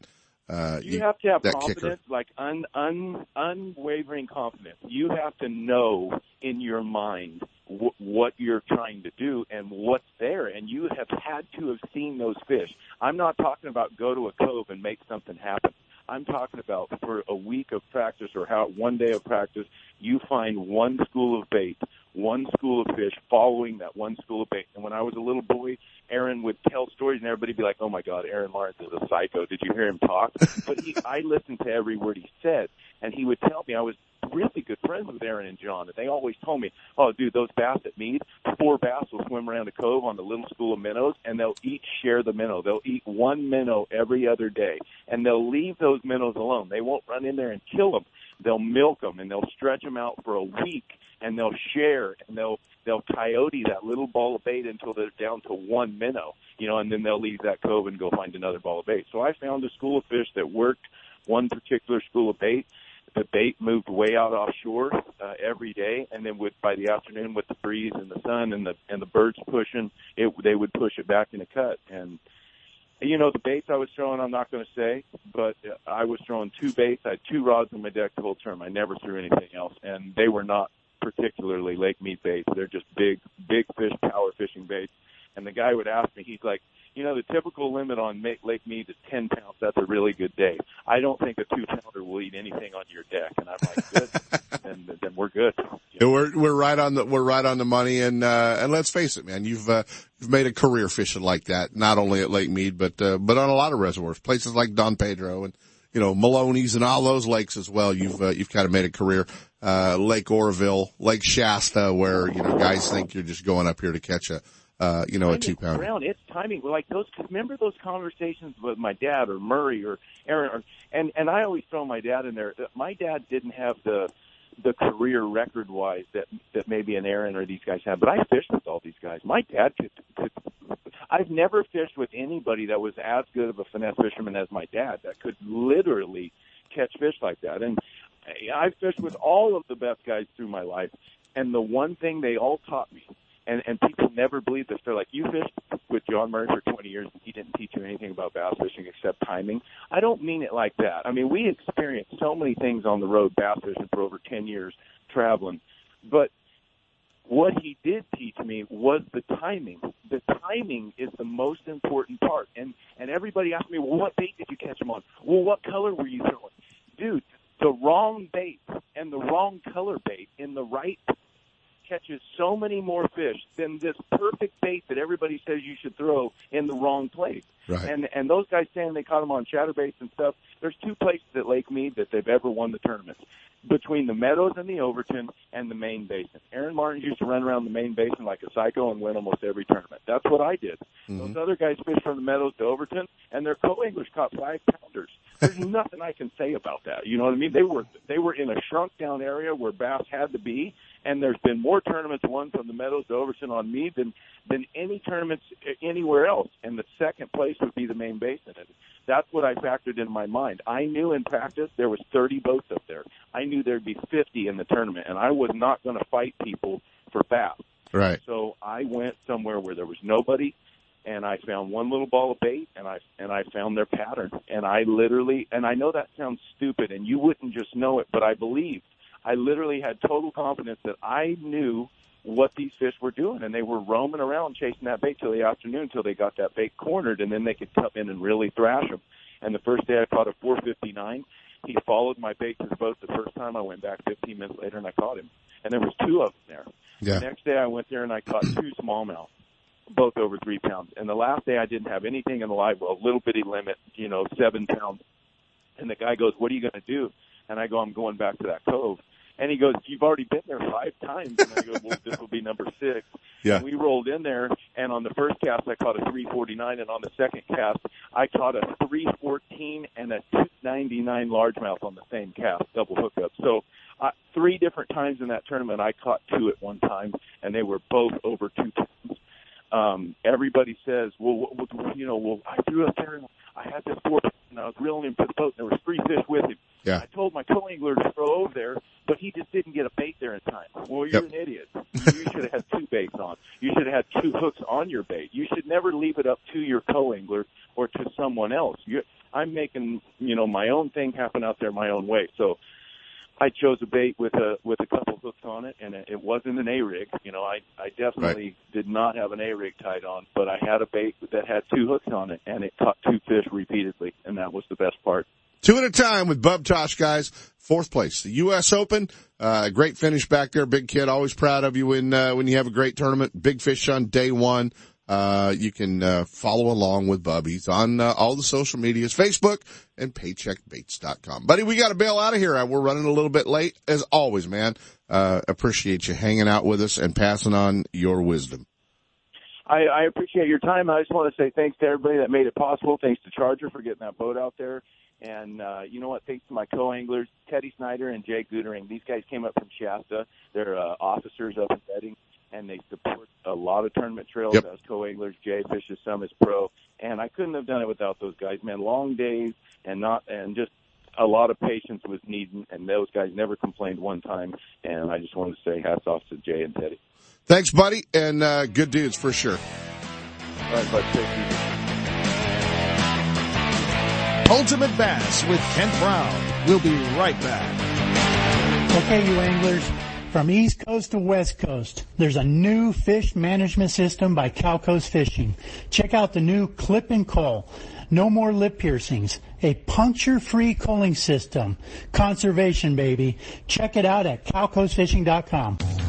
uh, you have to have confidence, like un, un, unwavering confidence. You have to know in your mind w- what you're trying to do and what's there, and you have had to have seen those fish. I'm not talking about go to a cove and make something happen. I'm talking about for a week of practice or how one day of practice, you find one school of bait, one school of fish following that one school of bait. And when I was a little boy, Aaron would tell stories and everybody would be like, "Oh my God, Aaron Lawrence is a psycho." Did you hear him talk? *laughs* but he, I listened to every word he said, and he would tell me I was really good friends with Aaron and John, and they always told me, "Oh, dude, those bass at Mead, four bass will swim around a cove on the little school of minnows, and they'll each share the minnow. They'll eat one minnow every other day, and they'll leave those minnows alone. They won't run in there and kill them. They'll milk them, and they'll stretch them out for a week, and they'll share, and they'll they'll coyote that little ball of bait until they're down to one minnow, you know, and then they'll leave that cove and go find another ball of bait. So I found a school of fish that worked one particular school of bait. The bait moved way out offshore uh, every day, and then with by the afternoon with the breeze and the sun and the and the birds pushing, it they would push it back in a cut. And you know the baits I was throwing, I'm not going to say, but I was throwing two baits. I had two rods on my deck the whole term. I never threw anything else, and they were not particularly Lake Mead baits. They're just big, big fish power fishing baits. And the guy would ask me, he's like, you know, the typical limit on Lake Mead is 10 pounds. That's a really good day. I don't think a two pounder will eat anything on your deck. And I'm like, good. *laughs* then, then we're good. Yeah, we're we're right on the we're right on the money, and uh, and let's face it, man, you've uh, you've made a career fishing like that, not only at Lake Mead, but uh, but on a lot of reservoirs, places like Don Pedro, and you know, Maloney's and all those lakes as well. You've, uh, you've kind of made a career. Uh, Lake Oroville, Lake Shasta, where, you know, guys think you're just going up here to catch a, uh, you know, a two pounder. Around it's timing. Like those, remember those conversations with my dad or Murray or Aaron, or, and and I always throw my dad in there. My dad didn't have the the career record wise that that maybe an Aaron or these guys have, but I fished with all these guys. My dad could, could I've never fished with anybody that was as good of a finesse fisherman as my dad that could literally catch fish like that. And I've fished with all of the best guys through my life, and the one thing they all taught me and and people never believe this. They're like, you fished with John Murray for 20 years. And he didn't teach you anything about bass fishing except timing. I don't mean it like that. I mean, we experienced so many things on the road bass fishing for over 10 years traveling, but what he did teach me was the timing. The timing is the most important part. And and everybody asked me, well, what bait did you catch him on? Well, what color were you throwing? Dude, the wrong bait and the wrong color bait in the right catches so many more fish than this perfect bait that everybody says you should throw in the wrong place. Right. And and those guys saying they caught them on chatterbaits and stuff. There's two places at Lake Mead that they've ever won the tournament between the Meadows and the Overton and the main basin. Aaron Martens used to run around the main basin like a psycho and win almost every tournament. That's what I did. Mm-hmm. Those other guys fished from the Meadows to Overton, and their co-anglers caught five pounders. There's *laughs* nothing I can say about that. You know what I mean? They were they were in a shrunk down area where bass had to be, and there's been more tournaments won from the Meadows to Overton on me than than any tournaments anywhere else. And the second place would be the main basin. And that's what I factored in my mind. I knew in practice there was 30 boats up there. I knew there'd be 50 in the tournament, and I was not going to fight people for bass. Right. So I went somewhere where there was nobody, and I found one little ball of bait, and I and I found their pattern, and I literally, and I know that sounds stupid, and you wouldn't just know it, but I believed. I literally had total confidence that I knew what these fish were doing, and they were roaming around chasing that bait till the afternoon, till they got that bait cornered, and then they could come in and really thrash them. And the first day I caught a 459. He followed my bait to the boat the first time. I went back 15 minutes later and I caught him, and there was two of them there. Yeah. The next day I went there and I caught two smallmouth, both over three pounds. And the last day I didn't have anything in the live well, little bitty limit, you know, seven pounds. And the guy goes, "What are you going to do?" And I go, "I'm going back to that cove." And he goes, "You've already been there five times." And I go, "Well, this will be number six. Yeah. And we rolled in there, and on the first cast I caught a 349, and on the second cast I caught a 314 and a 299 largemouth on the same cast, double hookup. So uh, three different times in that tournament I caught two at one time, and they were both over two tons. Um, everybody says, well, what, what, you know, well, I threw up there and I had this four, and I was reeling him to the boat, and there was three fish with him. Yeah. I told my co-angler to throw over there, but he just didn't get a bait there in time. Well, you're Yep. an idiot. You should have had two baits on. You should have had two hooks on your bait. You should never leave it up to your co-angler or to someone else. You, I'm making, you know, my own thing happen out there my own way. So I chose a bait with a with a couple hooks on it, and it, it wasn't an A rig. You know, I I definitely did not have an A rig tied on, but I had a bait that had two hooks on it, and it caught two fish repeatedly, and that was the best part. Two at a time with Bub Tosh, guys. Fourth place, the U.S. Open. Uh, great finish back there. Big kid, always proud of you when, uh, when you have a great tournament. Big fish on day one. Uh, you can, uh, follow along with Bub. He's on, uh, all the social medias, Facebook and paycheckbaits.com. Buddy, we got to bail out of here. Uh, We're running a little bit late as always, man. Uh, appreciate you hanging out with us and passing on your wisdom. I, I appreciate your time. I just want to say thanks to everybody that made it possible. Thanks to Charger for getting that boat out there. And uh, you know what? Thanks to my co-anglers, Teddy Snyder and Jay Goodering. These guys came up from Shasta. They're uh, officers up in Redding, and they support a lot of tournament trails Yep. as co-anglers. Jay fishes some as pro, and I couldn't have done it without those guys. Man, long days and not and just a lot of patience was needed, and those guys never complained one time. And I just wanted to say hats off to Jay and Teddy. Thanks, buddy, and, uh, good dudes for sure. All right, bud. Take it easy. Ultimate Bass with Kent Brown. We'll be right back. Okay, you anglers, from East Coast to West Coast, there's a new fish management system by Cal Coast Fishing. Check out the new Clip and Call. No more lip piercings. A puncture-free culling system. Conservation, baby. Check it out at calcoastfishing.com.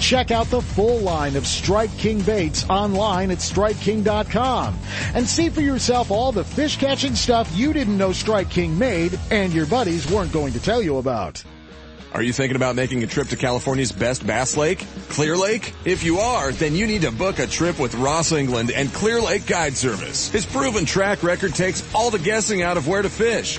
Check out the full line of Strike King baits online at StrikeKing.com and see for yourself all the fish catching stuff you didn't know Strike King made and your buddies weren't going to tell you about. Are you thinking about making a trip to California's best bass lake, Clear Lake? If you are, then you need to book a trip with Ross England and Clear Lake Guide Service. His proven track record takes all the guessing out of where to fish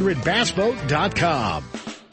1-800-BassBoat.com.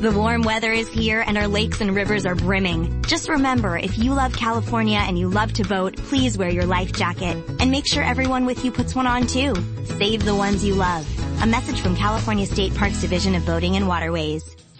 The warm weather is here and our lakes and rivers are brimming. Just remember, if you love California and you love to boat, please wear your life jacket. And make sure everyone with you puts one on too. Save the ones you love. A message from California State Parks Division of Boating and Waterways.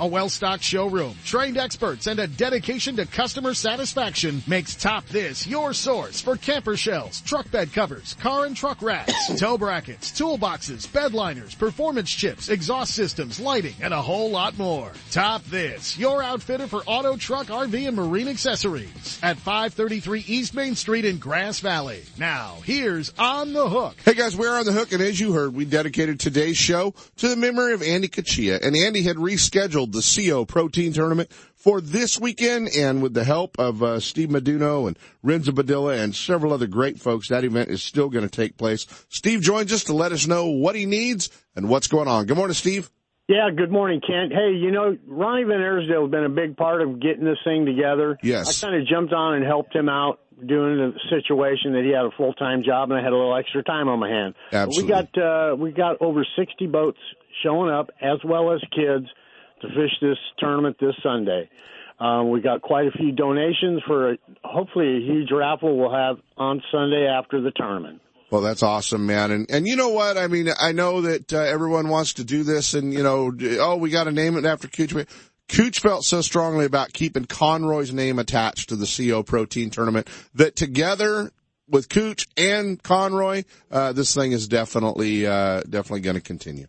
A well-stocked showroom, trained experts, and a dedication to customer satisfaction makes Top This your source for camper shells, truck bed covers, car and truck racks, *coughs* tow brackets, toolboxes, bed liners, performance chips, exhaust systems, lighting, and a whole lot more. Top This, your outfitter for auto, truck, RV, and marine accessories at 533 East Main Street in Grass Valley. Now, here's On the Hook. Hey guys, we're on the hook, and as you heard, we dedicated today's show to the memory of Andy Cuccia, and Andy had rescheduled the CO Protein Tournament for this weekend, and with the help of uh, Steve Meduno and Renzo Badilla and several other great folks, that event is still going to take place. Steve joins us to let us know what he needs and what's going on. Good morning, Steve. Yeah, good morning, Kent. Hey, you know, Ronnie Van Arsdale has been a big part of getting this thing together. Yes. I kind of jumped on and helped him out doing the situation that he had a full time job and I had a little extra time on my hand. Absolutely. We got uh we got over sixty boats showing up as well as kids to fish this tournament this Sunday. Um, we got quite a few donations for a, hopefully a huge raffle we'll have on Sunday after the tournament. Well, that's awesome, man. And and you know what? I mean, I know that uh, everyone wants to do this, and you know, oh, we got to name it after Cooch. Cooch felt so strongly about keeping Conroy's name attached to the CO Protein Tournament that together with Cooch and Conroy, uh, this thing is definitely uh, definitely going to continue.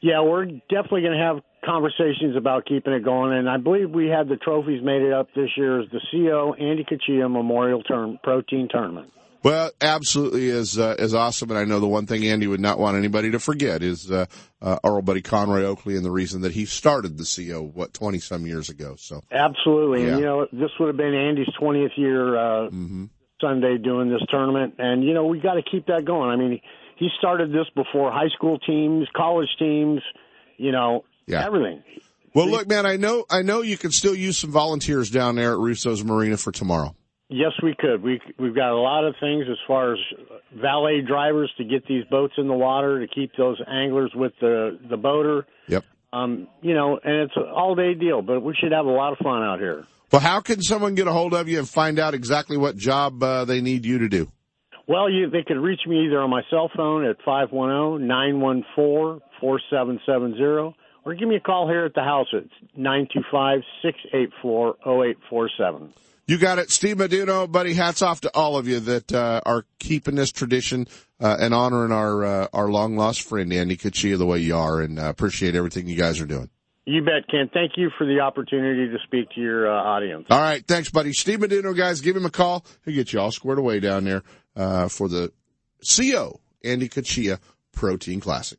Yeah, we're definitely going to have conversations about keeping it going, and I believe we had the trophies made it up this year as the CO Andy Cuccia Memorial Term Protein Tournament. Well, absolutely is uh, is awesome, and I know the one thing Andy would not want anybody to forget is uh, uh, our old buddy Conroy Oakley, and the reason that he started the CO what twenty some years ago. So absolutely, Yeah. and you know this would have been Andy's twentieth year uh, Mm-hmm. Sunday doing this tournament, and you know we got to keep that going. I mean, he started this before high school teams, college teams, you know, Yeah. everything. Well, look, man, I know I know you can still use some volunteers down there at Russo's Marina for tomorrow. Yes, we could. We we've got a lot of things as far as valet drivers to get these boats in the water to keep those anglers with the the boater. Yep. Um, you know, and it's an all day deal, but we should have a lot of fun out here. Well, how can someone get a hold of you and find out exactly what job uh, they need you to do? Well, you, they could reach me either on my cell phone at 510-914-4770 or give me a call here at the house at 925-684-0847. You got it. Steve Meduno, buddy, hats off to all of you that uh, are keeping this tradition uh, and honoring our uh, our long lost friend Andy Cuccia the way you are, and uh, appreciate everything you guys are doing. You bet, Ken. Thank you for the opportunity to speak to your uh, audience. All right, thanks, buddy. Steve Meduno, guys, give him a call. He'll get you all squared away down there uh, for the CO Andy Cuccia Protein Classic.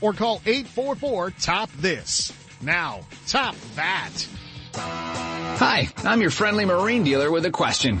or call 844-TOP-THIS. Now, top that. Hi, I'm your friendly marine dealer with a question.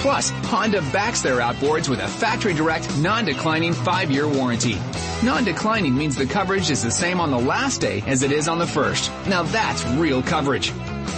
Plus, Honda backs their outboards with a factory direct, non-declining 5-year warranty. Non-declining means the coverage is the same on the last day as it is on the first. Now that's real coverage.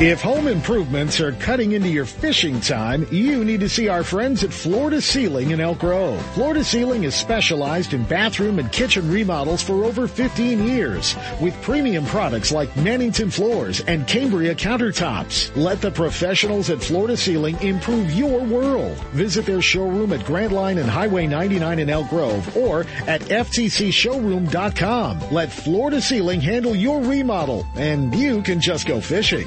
If home improvements are cutting into your fishing time, you need to see our friends at Floor to Ceiling in Elk Grove. Floor to Ceiling is specialized in bathroom and kitchen remodels for over 15 years with premium products like Mannington floors and Cambria countertops. Let the professionals at Floor to Ceiling improve your world. Visit their showroom at Grant Line and Highway 99 in Elk Grove or at ftcshowroom.com. Let Floor to Ceiling handle your remodel and you can just go fishing.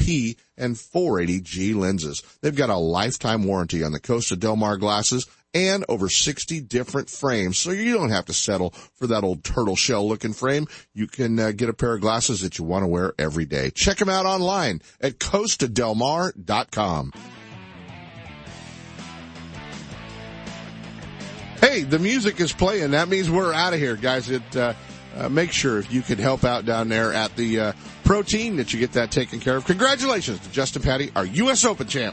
P and 480G lenses. They've got a lifetime warranty on the Costa Del Mar glasses and over 60 different frames. So you don't have to settle for that old turtle shell looking frame. You can uh, get a pair of glasses that you want to wear every day. Check them out online at costadelmar.com. Hey, the music is playing. That means we're out of here, guys. It, uh, uh, make sure if you could help out down there at the uh, protein that you get that taken care of. Congratulations to Justin Patti, our U.S. Open champ.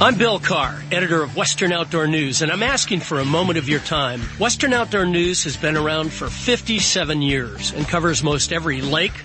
I'm Bill Karr, editor of Western Outdoor News, and I'm asking for a moment of your time. Western Outdoor News has been around for 57 years and covers most every lake,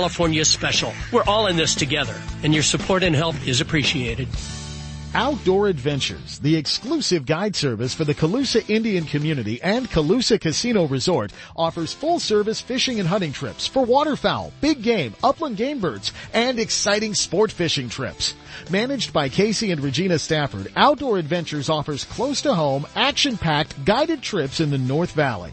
California special. We're all in this together and your support and help is appreciated. Outdoor Adventures, the exclusive guide service for the Colusa Indian community and Colusa Casino Resort, offers full service fishing and hunting trips for waterfowl, big game, upland game birds, and exciting sport fishing trips. Managed by Casey and Regina Stafford, Outdoor Adventures offers close to home, action-packed guided trips in the North Valley.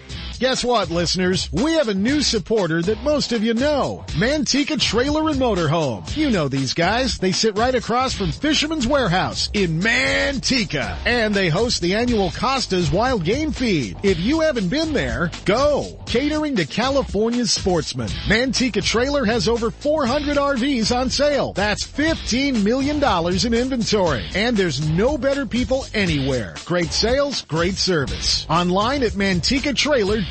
Guess what, listeners? We have a new supporter that most of you know. Manteca Trailer and Motorhome. You know these guys. They sit right across from Fisherman's Warehouse in Manteca. And they host the annual Costa's Wild Game Feed. If you haven't been there, go. Catering to California's sportsmen. Manteca Trailer has over 400 RVs on sale. That's $15 million in inventory. And there's no better people anywhere. Great sales, great service. Online at mantecatrailer.com.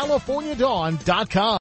www.californiadawn.com.